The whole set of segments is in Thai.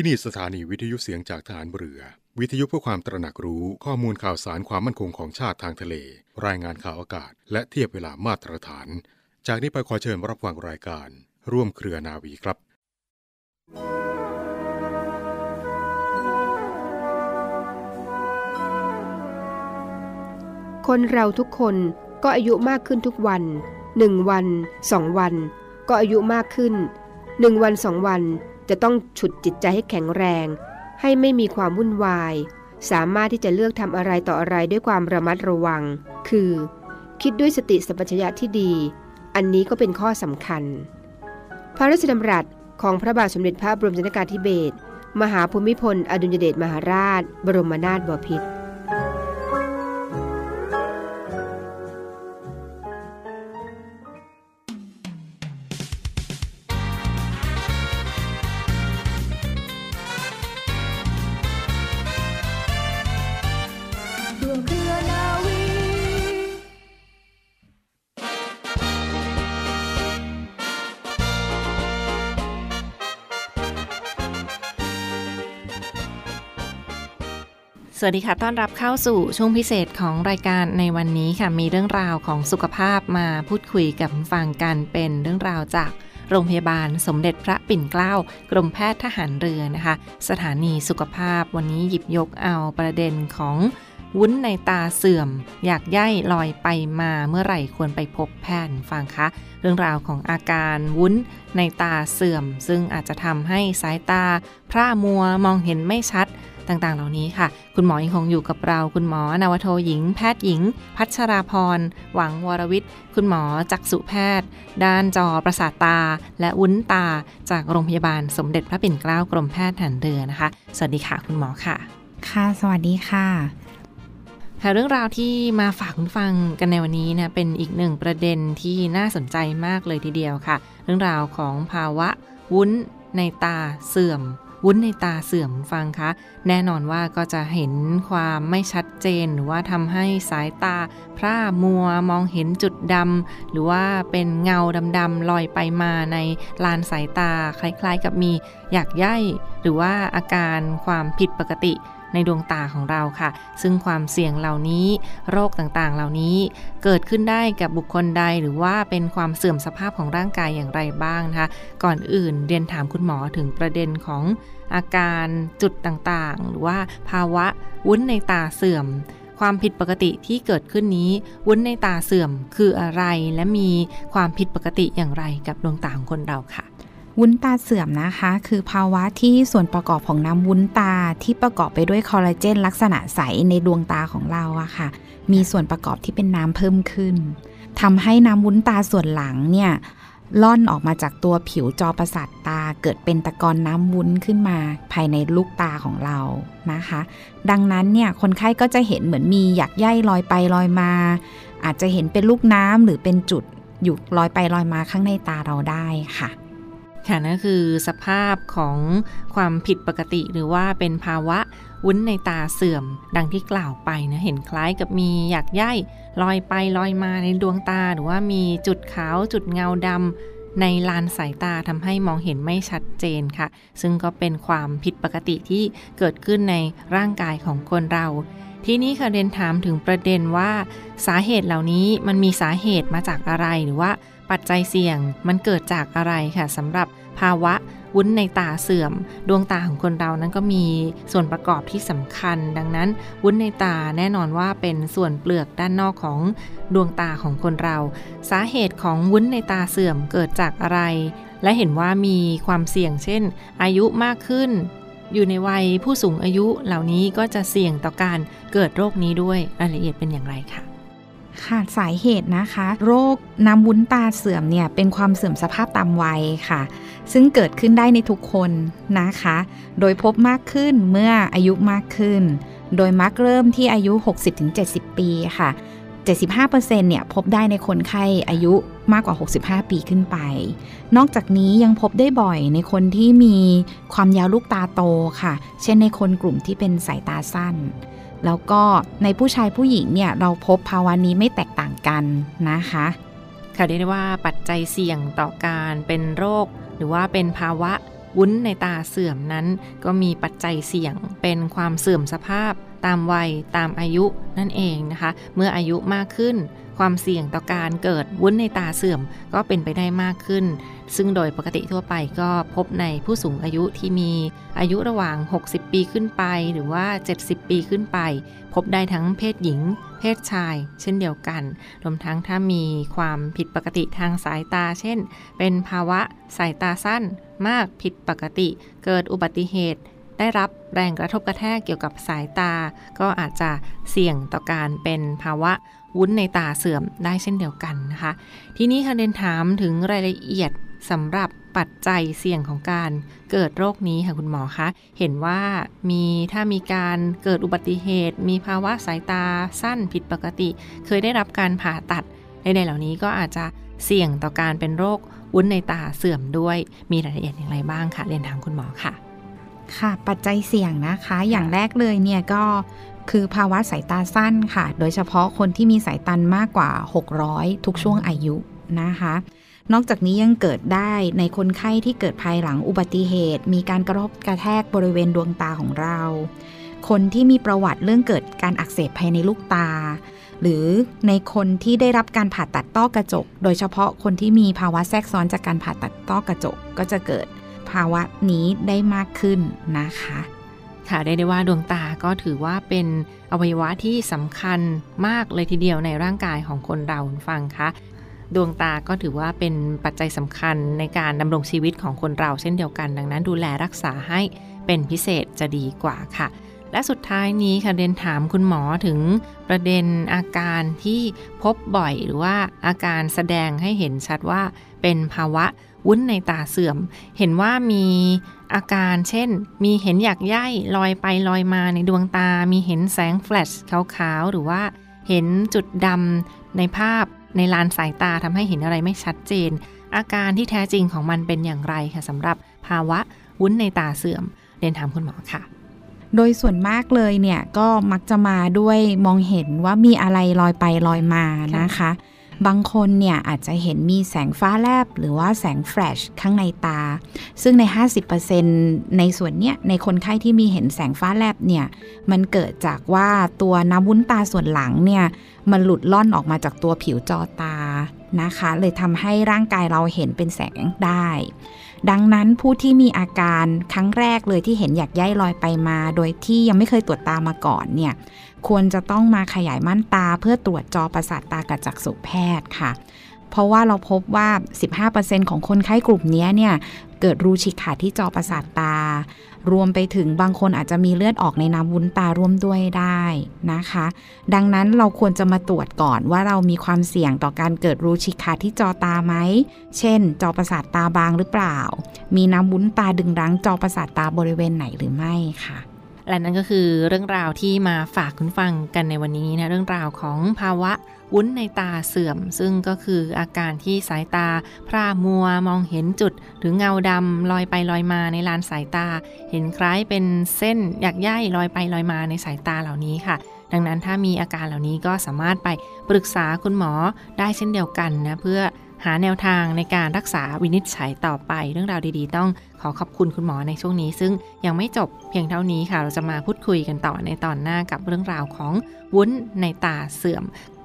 ที่นี่สถานีวิทยุเสียงจากฐานเรือ วิทยุเพื่อความตระหนักรู้ข้อมูลข่าวสารความมั่นคงของชาติทางทะเล รายงานข่าวอากาศ และเทียบเวลามาตรฐาน จากนี้ไปขอเชิญรับฟังรายการ ร่วมเครือนาวีครับคนเราทุกคนก็อายุมากขึ้นทุกวันหนึ่งวันสองวัน ก็อายุมากขึ้นหนึ่งวันสองวัน จะต้องฉุดจิตใจให้แข็งแรง ให้ไม่มีความวุ่นวาย สามารถที่จะเลือกทำอะไรต่ออะไรด้วยความระมัดระวัง คือ คิดด้วยสติสัมปชัญญะที่ดี อันนี้ก็เป็นข้อสำคัญ พระราชดำรัสของพระบาทสมเด็จพระบรมชนกาธิเบศรมหาภูมิพล อดุลยเดชมหาราช บรมนาถบพิตร วัสดีค่ะ ต้อนรับเข้าสู่ช่วงพิเศษของรายการในวันนี้ค่ะ มีเรื่องราวของสุขภาพมาพูดคุยกับฟังกันเป็นเรื่องราวจากโรงพยาบาลสมเด็จพระปิ่นเกล้ากรมแพทย์ทหารเรือนะคะ สถานีสุขภาพวันนี้หยิบยกเอาประเด็นของวุ้นในตาเสื่อม อยากย่ายลอยไปมาเมื่อไหร่ควรไปพบแพทย์ฟังคะ เรื่องราวของอาการวุ้นในตาเสื่อม ซึ่งอาจจะทำให้สายตา พร่ามัวมองเห็นไม่ชัด ต่างๆ เหล่านี้ค่ะ คุณหมอยังคงอยู่กับเรา คุณหมอนาวโทหญิง แพทย์หญิง พัชราพร หวังวรวิทย์ คุณหมอจักษุแพทย์ ด้านจอประสาทตา และวุ้นตา จากโรงพยาบาลสมเด็จพระปิ่นเกล้ากรมแพทย์ฐานเรือนะคะ สวัสดีค่ะ คุณหมอค่ะ ค่ะ สวัสดีค่ะค่ะเรื่องราวที่มาฝากคุณฟังกันในวันนี้นะเป็นอีกหนึ่งประเด็นที่น่าสนใจมากเลยทีเดียวค่ะ เรื่องราวของภาวะวุ้นในตาเสื่อม วุ้นในตาเสื่อมฟังคะ แน่นอนว่าก็จะเห็นความไม่ชัดเจน หรือว่าทำให้สายตา พร่ามัวมองเห็นจุดดำหรือว่าเป็นเงาดำๆลอยไปมาในลานสายตาคล้ายๆกับมีอยากย่ายหรือว่าอาการความผิดปกติ ในดวงตาของเราค่ะ ซึ่งความเสี่ยงเหล่านี้ โรคต่างๆ เหล่านี้เกิดขึ้นได้กับบุคคลใดหรือว่าเป็นความเสื่อมสภาพของร่างกายอย่างไรบ้างนะคะ ก่อนอื่นเรียนถามคุณหมอถึงประเด็นของอาการจุดต่างๆ หรือว่าภาวะวุ้นในตาเสื่อมความผิดปกติที่เกิดขึ้นนี้วุ้นในตาเสื่อมคืออะไรและมีความผิดปกติอย่างไรกับดวงตาของคนเราค่ะ วุ้นตาเสื่อมนะคะ คือภาวะที่ส่วนประกอบของน้ำวุ้นตาที่ประกอบไปด้วยคอลลาเจนลักษณะใสในดวงตาของเราอะค่ะ มีส่วนประกอบที่เป็นน้ำเพิ่มขึ้นทำให้น้ำวุ้นตาส่วนหลังเนี่ยล่อนออกมาจากตัวผิวจอประสาทตาเกิดเป็นตะกอนน้ำวุ้นขึ้นมาภายในลูกตาของเรานะคะ ดังนั้นเนี่ยคนไข้ก็จะเห็นเหมือนมีหยักใยลอยไปลอยมา อาจจะเห็นเป็นลูกน้ำหรือเป็นจุดอยู่ลอยไปลอยมาข้างในตาเราได้ค่ะ ค่ะนั่นคือสภาพของความผิดปกติหรือว่าเป็นภาวะวุ้นในตาเสื่อมดังที่กล่าวไปนะเห็นคล้ายกับมีหยักใยลอยไปลอยมาในดวงตา หรือว่ามีจุดขาวจุดเงาดำในลานสายตาทำให้มองเห็นไม่ชัดเจนค่ะ ซึ่งก็เป็นความผิดปกติที่เกิดขึ้นในร่างกายของคนเรา ที่นี้ค่ะเรียนถามถึงประเด็นว่าสาเหตุเหล่านี้มันมีสาเหตุมาจากอะไรหรือว่าปัจจัยเสี่ยงมันเกิดจากอะไรค่ะสำหรับภาวะวุ้นในตาเสื่อม ดวงตาของคนเรานั้นก็มีส่วนประกอบที่สำคัญ ดังนั้นวุ้นในตาแน่นอนว่าเป็นส่วนเปลือกด้านนอกของดวงตาของคนเรา สาเหตุของวุ้นในตาเสื่อมเกิดจากอะไร และเห็นว่ามีความเสี่ยงเช่น อายุมากขึ้น อยู่ในวัยผู้สูงอายุเหล่านี้ก็จะเสี่ยงต่อการเกิดโรคนี้ด้วยรายละเอียดเป็นอย่างไรคะค่ะสาเหตุนะคะ โรคน้ำวุ้นตาเสื่อมเนี่ยเป็นความเสื่อมสภาพตามวัยค่ะ ซึ่งเกิดขึ้นได้ในทุกคนนะคะ โดยพบมากขึ้นเมื่ออายุมากขึ้น โดยมักเริ่มที่อายุ 60-70 ปีค่ะ 75%เนี่ยพบได้ในคนไข้อายุมากกว่า 65 ปีขึ้นไป นอกจากนี้ยังพบได้บ่อยในคนที่มีความยาวลูกตาโตค่ะ เช่นในคนกลุ่มที่เป็นสายตาสั้น แล้วก็ในผู้ชายผู้หญิงเนี่ยเราพบภาวะนี้ไม่แตกต่างกันนะคะค่ะเรียกได้ว่าปัจจัยเสี่ยงต่อการเป็นโรค หรือว่าเป็นภาวะวุ้นในตาเสื่อมนั้น ก็มีปัจจัยเสี่ยงเป็นความเสื่อมสภาพ ตามวัยตามอายุนั่นเองนะคะ เมื่ออายุมากขึ้น ความเสี่ยงต่อการเกิดวุ้นในตาเสื่อมก็เป็นไปได้มากขึ้น ซึ่งโดยปกติทั่วไปก็พบในผู้สูงอายุที่มีอายุระหว่าง 60 ปีขึ้นไป หรือว่า 70 ปีขึ้นไป พบได้ทั้งเพศหญิง เพศชาย เช่นเดียวกัน รวมทั้งถ้ามีความผิดปกติทางสายตา เช่น เป็นภาวะสายตาสั้นมากผิดปกติ เกิดอุบัติเหตุ ได้รับแรงกระทบกระแทกเกี่ยวกับสายตา ก็อาจจะเสี่ยงต่อการเป็นภาวะวุ้นในตาเสื่อมได้เช่นเดียวกันนะคะ ทีนี้ค่ะเดนถามถึงรายละเอียดสำหรับปัจจัยเสี่ยงของการเกิดโรคนี้ค่ะคุณหมอคะเห็นว่ามีถ้ามีการเกิดอุบัติเหตุ มีภาวะสายตาสั้นผิดปกติ เคยได้รับการผ่าตัดใดๆเหล่านี้ก็อาจจะเสี่ยงต่อการเป็นโรควุ้นในตาเสื่อมด้วย มีรายละเอียดอย่างไรบ้างคะเรียนถามคุณหมอค่ะ ค่ะ ปัจจัยเสี่ยงนะคะ อย่างแรกเลยเนี่ยก็คือภาวะสายตาสั้นค่ะ โดยเฉพาะคนที่มีสายตามากกว่า 600 ทุกช่วงอายุนะคะ นอกจากนี้ยังเกิดได้ในคนไข้ที่เกิดภายหลังอุบัติเหตุ มีการกระทบกระแทกบริเวณดวงตาของเรา คนที่มีประวัติเรื่องเกิดการอักเสบภายในลูกตา หรือในคนที่ได้รับการผ่าตัดต้อกระจก โดยเฉพาะคนที่มีภาวะแทรกซ้อนจากการผ่าตัดต้อกระจกก็จะเกิด ภาวะนี้ได้มากขึ้นนะคะ ค่ะได้ได้ว่าดวงตาก็ถือว่าเป็นอวัยวะที่สำคัญมากเลยทีเดียวในร่างกายของคนเราฟังคะดวงตาก็ถือว่าเป็นปัจจัยสำคัญในการดำรงชีวิตของคนเราเช่นเดียวกัน ดังนั้นดูแลรักษาให้เป็นพิเศษจะดีกว่าค่ะ และสุดท้ายนี้ค่ะเรียนถามคุณหมอถึงประเด็นอาการที่พบบ่อยหรือว่าอาการแสดงให้เห็นชัดว่าเป็นภาวะ วุ้นในตาเสื่อม เห็นว่ามีอาการเช่น มีเห็นหยักย่ายลอยไปลอยมาในดวงตา มีเห็นแสงแฟลชขาวๆ หรือว่าเห็นจุดดำในภาพในลานสายตาทำให้เห็นอะไรไม่ชัดเจน อาการที่แท้จริงของมันเป็นอย่างไรคะสำหรับภาวะวุ้นในตาเสื่อมเรียนถามคุณหมอค่ะโดยส่วนมากเลยเนี่ยก็มักจะมาด้วยมองเห็นว่ามีอะไรลอยไปลอยมานะคะ บางคนเนี่ยอาจจะเห็นมีแสงฟ้าแลบหรือว่าแสงแฟลชข้างในตา ซึ่งใน 50%ในส่วนเนี้ยในคนไข้ที่มีเห็นแสงฟ้าแลบเนี่ยมันเกิดจากว่าตัวน้ำวุ้นตาส่วนหลังเนี่ยมันหลุดล่อนออกมาจากตัวผิวจอตานะคะ เลยทำให้ร่างกายเราเห็นเป็นแสงได้ ดังนั้นผู้ที่มีอาการครั้งแรกเลยที่เห็นอยากย่ายลอยไปมา โดยที่ยังไม่เคยตรวจตามาก่อนเนี่ยควรจะต้องมาขยายม่านตาเพื่อตรวจจอประสาทตากับจักษุแพทย์ค่ะ เพราะว่าเราพบว่า 15%ของคนไข้กลุ่มนี้เนี่ยเกิดรูฉีกขาดที่จอประสาทตา รวมไปถึงบางคนอาจจะมีเลือดออกในน้ำวุ้นตาร่วมด้วยได้นะคะ ดังนั้นเราควรจะมาตรวจก่อนว่าเรามีความเสี่ยงต่อการเกิดรูฉีกขาดที่จอตาไหม เช่น จอประสาทตาบางหรือเปล่า มีน้ำวุ้นตาดึงรั้งจอประสาทตาบริเวณไหนหรือไม่ค่ะและนั่นก็คือเรื่องราวที่มาฝากคุณฟังกันในวันนี้นะเรื่องราวของภาวะ วุ้นในตาเสื่อม ซึ่งก็คืออาการที่สายตา พร่ามัวมองเห็นจุด หรือเงาดำลอยไปลอยมาในลานสายตา เห็นคล้ายเป็นเส้นหยักย่ายลอยไปลอยมาในสายตาเหล่านี้ค่ะ ดังนั้นถ้ามีอาการเหล่านี้ก็สามารถไปปรึกษาคุณหมอได้เช่นเดียวกันนะเพื่อหาแนวทางในการรักษาวินิจฉัยต่อไป เรื่องราวดีๆ ต้องขอขอบคุณคุณหมอในช่วงนี้ ซึ่งยังไม่จบเพียงเท่านี้ค่ะ เราจะมาพูดคุยกันต่อในตอนหน้ากับเรื่องราวของวุ้นในตาเสื่อม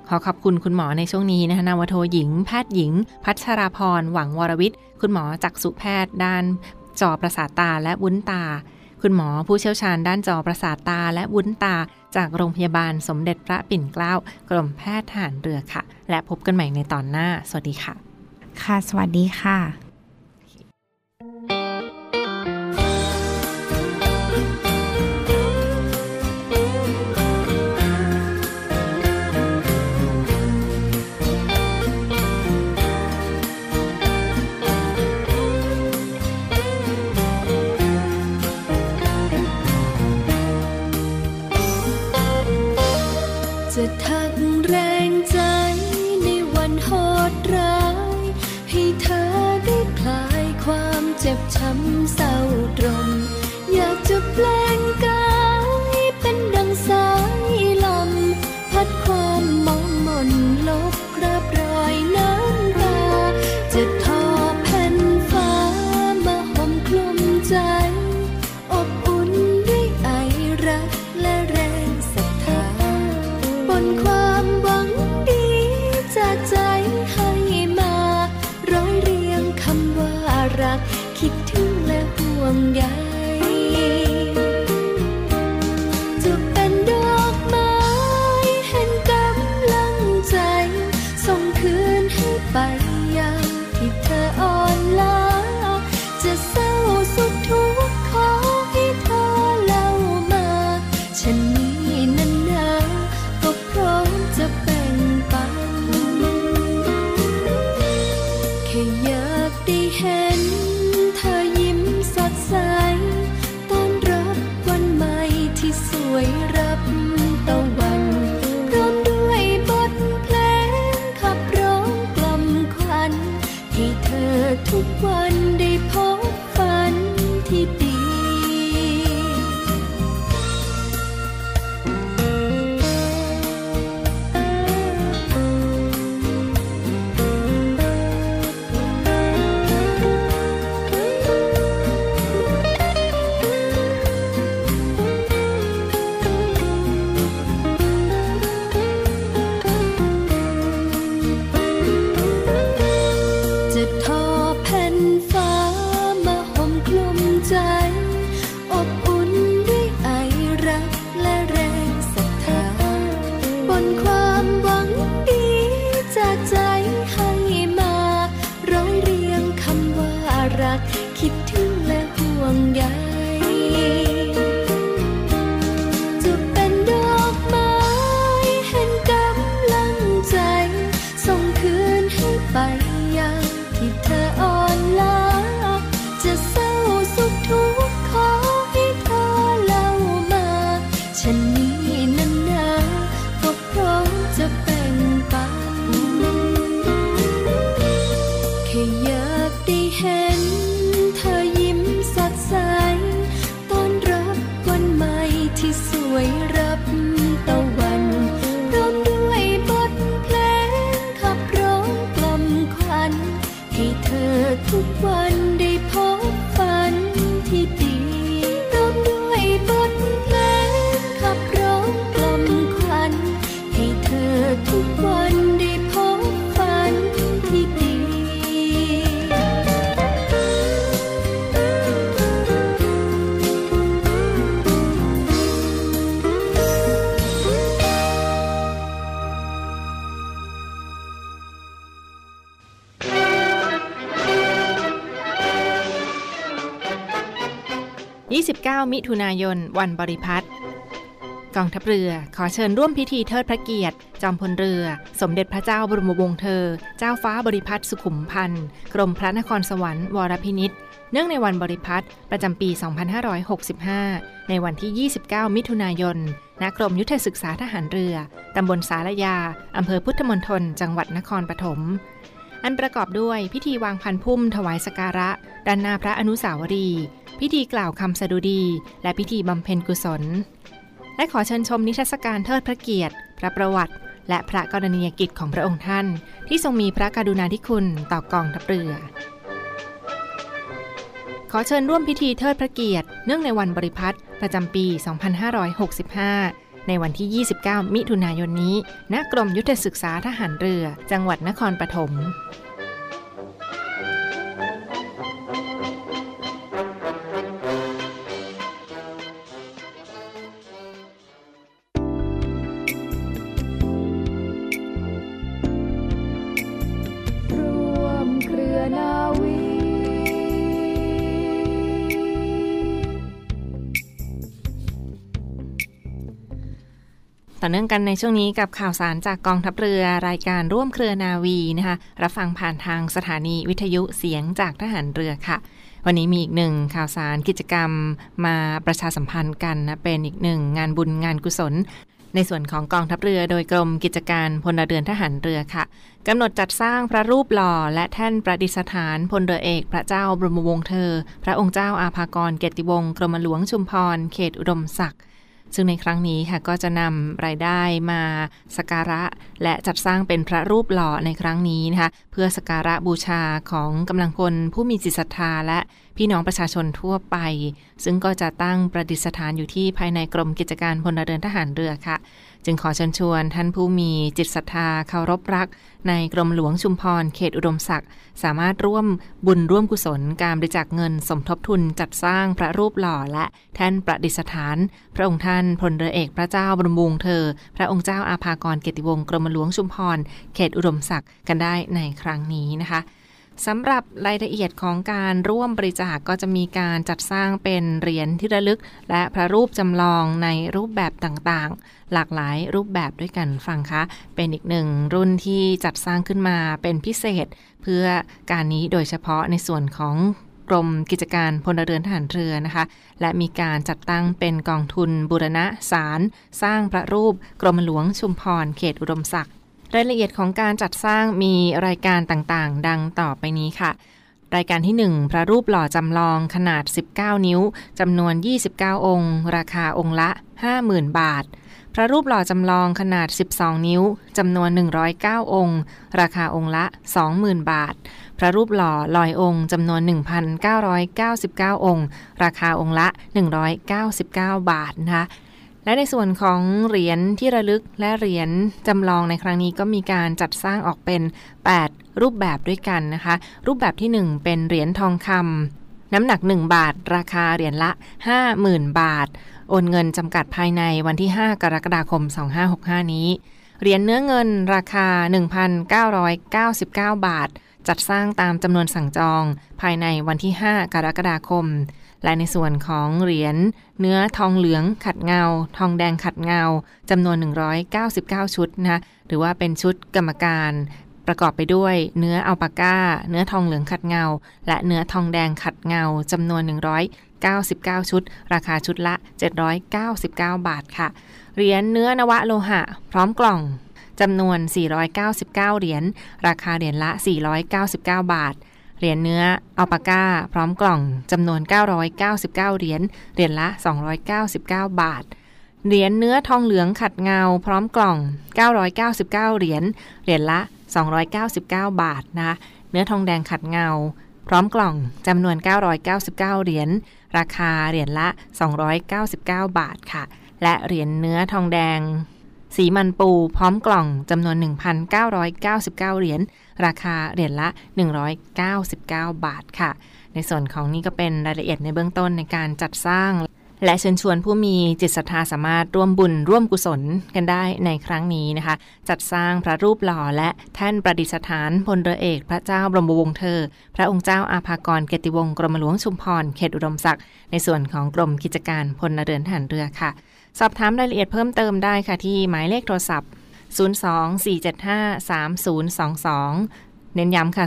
ขอขอบคุณคุณหมอในช่วงนี้นะคะนาวโทหญิง แพทย์หญิง พัชราพร หวังวรวิทย์ คุณหมอจักษุแพทย์ ด้านจอประสาทตาและวุ้นตา คุณหมอผู้เชี่ยวชาญด้านจอประสาทตาและวุ้นตา จากโรงพยาบาลสมเด็จพระปิ่นเกล้ากรมแพทย์ทหารเรือค่ะ และพบกันใหม่ในตอนหน้า สวัสดีค่ะ ค่ะ สวัสดีค่ะ คิดถึงและห่วงใย ให้เธอทุกวันได้พบฝันที่ 9 มิถุนายน วันบริพัตรกองทัพเรือขอเชิญร่วมพิธีเทิดพระเกียรติ จอมพลเรือ สมเด็จพระเจ้าบรมวงศ์เธอ เจ้าฟ้าบริพัตรสุขุมพันธ์กรมพระนครสวรรค์วรพินิษฐ์เนื่องในวันบริพัตรประจำปี 2565 ในวันที่ 29 มิถุนายน ณ กรมยุทธศึกษาทหารเรือ ตำบลสารยา อำเภอพุทธมณฑล จังหวัดนครปฐม อันประกอบด้วยพิธีวางพันพุ่มถวายสการะด้านหน้าพระอนุสาวรีย์พิธีกล่าวคำสดุดี และพิธีบำเพ็ญกุศล และขอเชิญชมนิทรรศการเทิดพระเกียรติ พระประวัติ และพระกรณียกิจของพระองค์ท่าน ที่ทรงมีพระกรุณาธิคุณต่อกองทัพเรือขอเชิญร่วมพิธีเทิดพระเกียรติ เนื่องในวันบริพัตรประจำปี 2565 ในวันที่ 29 มิถุนายนนี้ณกรมยุทธศึกษาทหารเรือ จังหวัดนครปฐม ต่อเนื่องกันในช่วงนี้กับข่าวสารจากกองทัพเรือรายการร่วมเครือนาวีนะคะรับฟังผ่านทางสถานีวิทยุเสียงจากทหารเรือค่ะ วันนี้มีอีกหนึ่งข่าวสารกิจกรรมมาประชาสัมพันธ์กันนะเป็นอีกหนึ่งงานบุญงานกุศลในส่วนของกองทัพเรือโดยกรมกิจการพลเรือนทหารเรือค่ะกำหนดจัดสร้างพระรูปหล่อ และแท่นประดิษฐานพลเรือเอก พระเจ้าบรมวงศ์เธอ พระองค์เจ้าอาภากรเกติวงศ์กรมหลวงชุมพร เขตอุดมศักดิ์ ซึ่งในครั้งนี้ค่ะก็จะนำรายได้มาสกการะ และจัดสร้างเป็นพระรูปหล่อในครั้งนี้นะคะเพื่อสกการะบูชาของกำลังคนผู้มีจิตศรัทธาและพี่น้องประชาชนทั่วไป ซึ่งก็จะตั้งประดิษฐานอยู่ที่ภายในกรมกิจการพลเรือนทหารเรือค่ะ จึงขอเชิญชวนท่านผู้มีจิตศรัทธาเคารพรัก ในกรมหลวงชุมพรเขตอุดมศักดิ์สามารถร่วมบุญร่วมกุศลการบริจาคเงินสมทบทุนจัดสร้างพระรูปหล่อและแท่นประดิษฐาน พระองค์ท่านพลเรือเอกพระเจ้าบรมวงศ์เธอ พระองค์เจ้าอาภากรเกติวงศ์กรมหลวงชุมพรเขตอุดมศักดิ์กันได้ในครั้งนี้นะคะ สำหรับรายละเอียดของการร่วมบริจาคกก็จะมีการจัดสร้างเป็นเหรียญที่ระลึก และพระรูปจำลองในรูปแบบต่างๆ หลากหลายรูปแบบด้วยกันฟังคะ เป็นอีกหนึ่งรุ่นที่จัดสร้างขึ้นมาเป็นพิเศษ เพื่อการนี้โดยเฉพาะในส่วนของกรมกิจการพลเรือนทหารเรือนะคะ และมีการจัดตั้งเป็นกองทุนบูรณะสาร สร้างพระรูปกรมหลวงชุมพรเขตอุดมศักดิ์ รายละเอียดของการจัดสร้างมีรายการต่างๆ ดังต่อไปนี้ค่ะ รายการที่ 1 พระรูปหล่อจำลองขนาด 19 นิ้วจำนวน 29 องค์ ราคาองค์ละ 50,000 บาท พระรูปหล่อจำลองขนาด 12 นิ้วจำนวน 109 องค์ ราคาองค์ละ 20,000 บาท พระรูปหล่อลอยองค์จำนวน 1,999 องค์ ราคาองค์ละ 199 บาทนะคะ และในส่วนของเหรียญที่ระลึกและเหรียญจำลองในครั้งนี้ก็มีการจัดสร้างออกเป็น 8 รูปแบบด้วยกันนะคะ รูปแบบที่ 1 เป็นเหรียญทองคำน้ำหนัก 1 บาท ราคาเหรียญละ 50,000 บาท โอนเงินจำกัดภายในวันที่ 5 กรกฎาคม 2565 นี้ เหรียญเนื้อเงินราคา 1,999 บาท จัดสร้างตามจำนวนสั่งจอง ภายในวันที่ 5 กรกฎาคม และในส่วนของเหรียญเนื้อทองเหลืองขัดเงา ทองแดงขัดเงาจำนวน 199 ชุดนะคะหรือว่าเป็นชุดกรรมการประกอบไปด้วยเนื้ออัลปาก้า เนื้อทองเหลืองขัดเงา และเนื้อทองแดงขัดเงาจำนวน 199 ชุด ราคาชุดละ 799 บาทค่ะ เหรียญเนื้อนวะโลหะ พร้อมกล่องจำนวน 499 เหรียญ ราคาเหรียญละ 499 บาท เหรียญเนื้ออัลปาก้า พร้อมกล่องจำนวน 999 เหรียญเหรียญละ 299 บาท เหรียญเนื้อทองเหลืองขัดเงา พร้อมกล่อง 999 เหรียญเหรียญละ 299 บาทนะเนื้อทองแดงขัดเงา พร้อมกล่องจำนวน 999 เหรียญราคาเหรียญละ 299 บาทค่ะ และเหรียญเนื้อทองแดง สีมันปูพร้อมกล่องจำนวน 1,999 เหรียญ ราคาเหรียญละ 199 บาทค่ะ ในส่วนของนี้ก็เป็นรายละเอียดในเบื้องต้นในการจัดสร้าง และเชิญชวนผู้มีจิตศรัทธาสามารถร่วมบุญร่วมกุศลกันได้ในครั้งนี้นะคะ จัดสร้างพระรูปหล่อและแท่นประดิษฐานพลเรือเอก พระเจ้าบรมวงศ์เธอ พระองค์เจ้าอาภากรเกติวงศ์กรมหลวงชุมพรเขตอุดมศักดิ์ในส่วนของกรมกิจการพลเรือนทหารเรือค่ะ สอบถามรายละเอียดเพิ่มเติมได้ค่ะที่หมายเลขโทรศัพท์ 024753022 เน้นย้ำค่ะ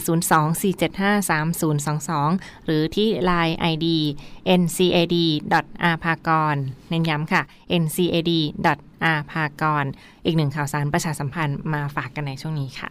024753022 หรือที่ Line ID ncad. อาภากรเน้นย้ำค่ะ ncad. อาภากรอีกหนึ่งข่าวสารประชาสัมพันธ์มาฝากกันในช่วงนี้ค่ะ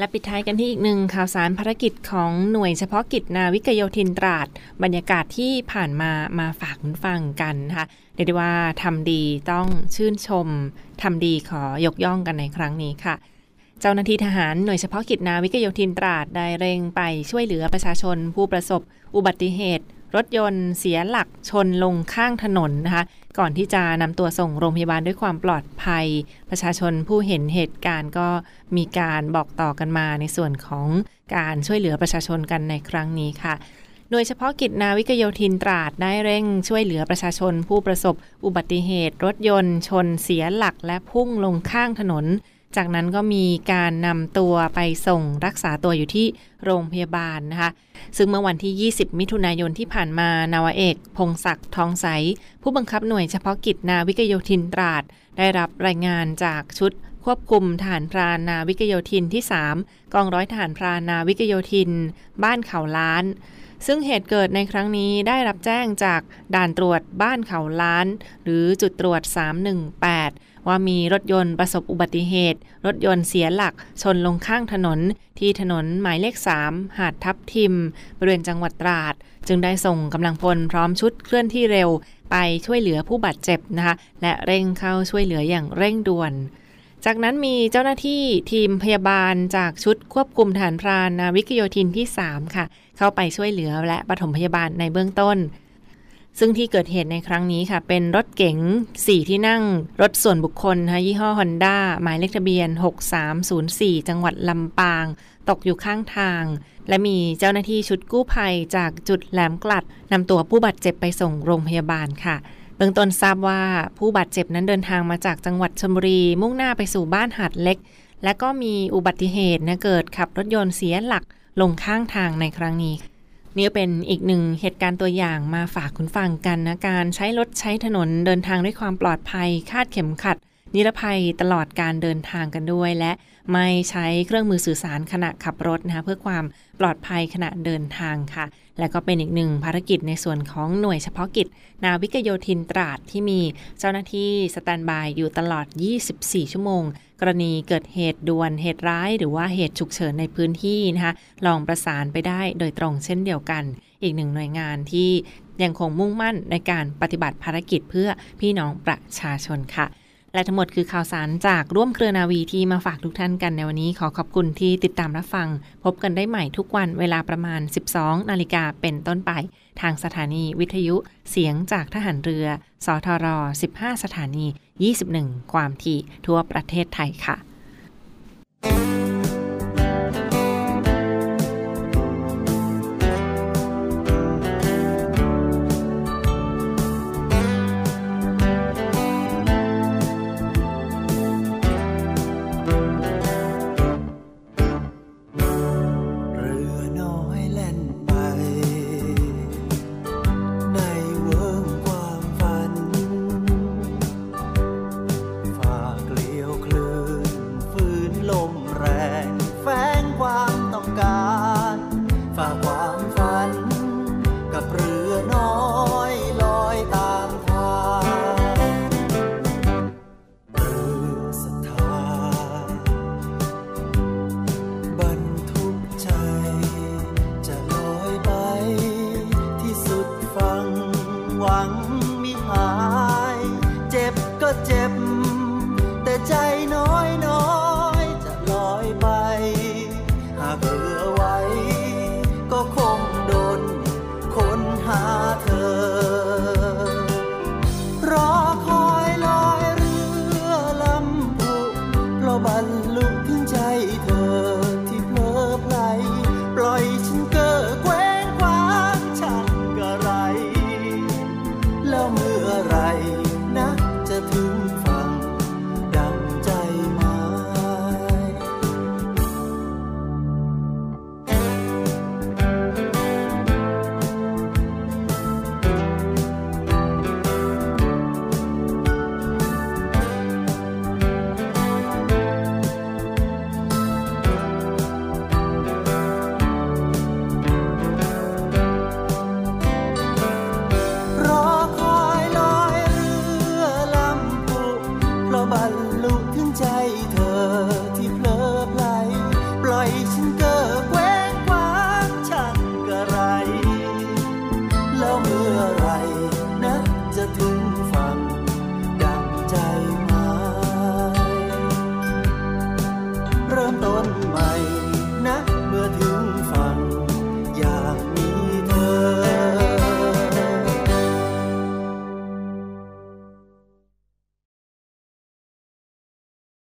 และปิดท้ายกันที่อีกหนึ่งข่าวสารภารกิจของหน่วยเฉพาะกิจนาวิกโยธินตราด บรรยากาศที่ผ่านมามาฝากคุณฟังกันนะคะเรียกได้ว่าทำดีต้องชื่นชมทำดีขอยกย่องกันในครั้งนี้ค่ะเจ้าหน้าที่ทหารหน่วยเฉพาะกิจนาวิกโยธินตราดได้เร่งไปช่วยเหลือประชาชนผู้ประสบอุบัติเหตุ รถยนต์เสียหลักชนลงข้างถนนนะคะ ก่อนที่จะนำตัวส่งโรงพยาบาลด้วยความปลอดภัย ประชาชนผู้เห็นเหตุการณ์ก็มีการบอกต่อกันมาในส่วนของการช่วยเหลือประชาชนกันในครั้งนี้ค่ะโดยเฉพาะกิจนาวิกโยธินตราดได้เร่งช่วยเหลือประชาชนผู้ประสบอุบัติเหตุ รถยนต์ ชนเสียหลักและพุ่งลงข้างถนน จากนั้นก็มีการนำตัวไปส่งรักษาตัวอยู่ที่โรงพยาบาลนะคะ ซึ่งเมื่อวันที่ 20 มิถุนายนที่ผ่านมานาวเอก พงศักดิ์ทองใส ผู้บังคับหน่วยเฉพาะกิจนาวิกโยธินตราด ได้รับรายงานจากชุดควบคุมฐานพรานนาวิกโยธินที่ 3 กองร้อยฐานพรานนาวิกโยธิน บ้านเขาล้าน ซึ่งเหตุเกิดในครั้งนี้ได้รับแจ้งจากด่านตรวจบ้านเขาล้าน หรือจุดตรวจ 318 ว่ามีรถยนต์ประสบอุบัติเหตุ รถยนต์เสียหลัก ชนลงข้างถนน ที่ถนนหมายเลข 3 หาดทับทิม บริเวณจังหวัดตราด จึงได้ส่งกำลังพลพร้อมชุดเคลื่อนที่เร็ว ไปช่วยเหลือผู้บาดเจ็บนะคะ และเร่งเข้าช่วยเหลืออย่างเร่งด่วนจากนั้นมีเจ้าหน้าที่ทีมพยาบาลจากชุดควบคุมฐานพรานนาวิกโยธินที่ 3 ค่ะ เข้าไปช่วยเหลือและปฐมพยาบาลในเบื้องต้น ซึ่งที่เกิดเหตุในครั้งนี้ค่ะ เป็นรถเก๋ง 4 ที่นั่ง รถส่วนบุคคลนะคะยี่ห้อ Honda หมายเลขทะเบียน 6304 จังหวัดลำปาง ตกอยู่ข้างทาง และมีเจ้าหน้าที่ชุดกู้ภัยจากจุดแหลมกลัดนำตัวผู้บาดเจ็บไปส่งโรงพยาบาลค่ะเบื้องต้นทราบว่าผู้บาดเจ็บนั้นเดินทางมาจากจังหวัดชลบุรี มุ่งหน้าไปสู่บ้านหาดเล็ก และก็มีอุบัติเหตุนะเกิดขับรถยนต์เสียหลักลงข้างทางในครั้งนี้ นี่เป็นอีกหนึ่งเหตุการณ์ตัวอย่างมาฝากคุณฟังกันนะการใช้รถใช้ถนนเดินทางด้วยความปลอดภัยคาดเข็มขัด นิรภัยตลอดการเดินทางกันด้วย และไม่ใช้เครื่องมือสื่อสารขณะขับรถนะคะเพื่อความปลอดภัยขณะเดินทางค่ะ และก็เป็นอีกหนึ่งภารกิจในส่วนของหน่วยเฉพาะกิจ นาวิกโยธินตราดที่มีเจ้าหน้าที่สแตนบายอยู่ตลอด 24 ชั่วโมง กรณีเกิดเหตุด่วนเหตุร้าย หรือว่าเหตุฉุกเฉินในพื้นที่นะคะลองประสานไปได้โดยตรงเช่นเดียวกัน อีกหนึ่งหน่วยงานที่ยังคงมุ่งมั่นในการปฏิบัติภารกิจเพื่อพี่น้องประชาชนค่ะ และทั้งหมดคือข่าวสารจากร่วมเครือนาวีที่มาฝากทุกท่านกันในวันนี้ขอขอบคุณที่ติดตามรับฟัง พบกันได้ใหม่ทุกวันเวลาประมาณ 12 นาฬิกาเป็นต้นไป ทางสถานีวิทยุเสียงจากทหารเรือ สทร 15 สถานี 21 ความถี่ทั่วประเทศไทยค่ะ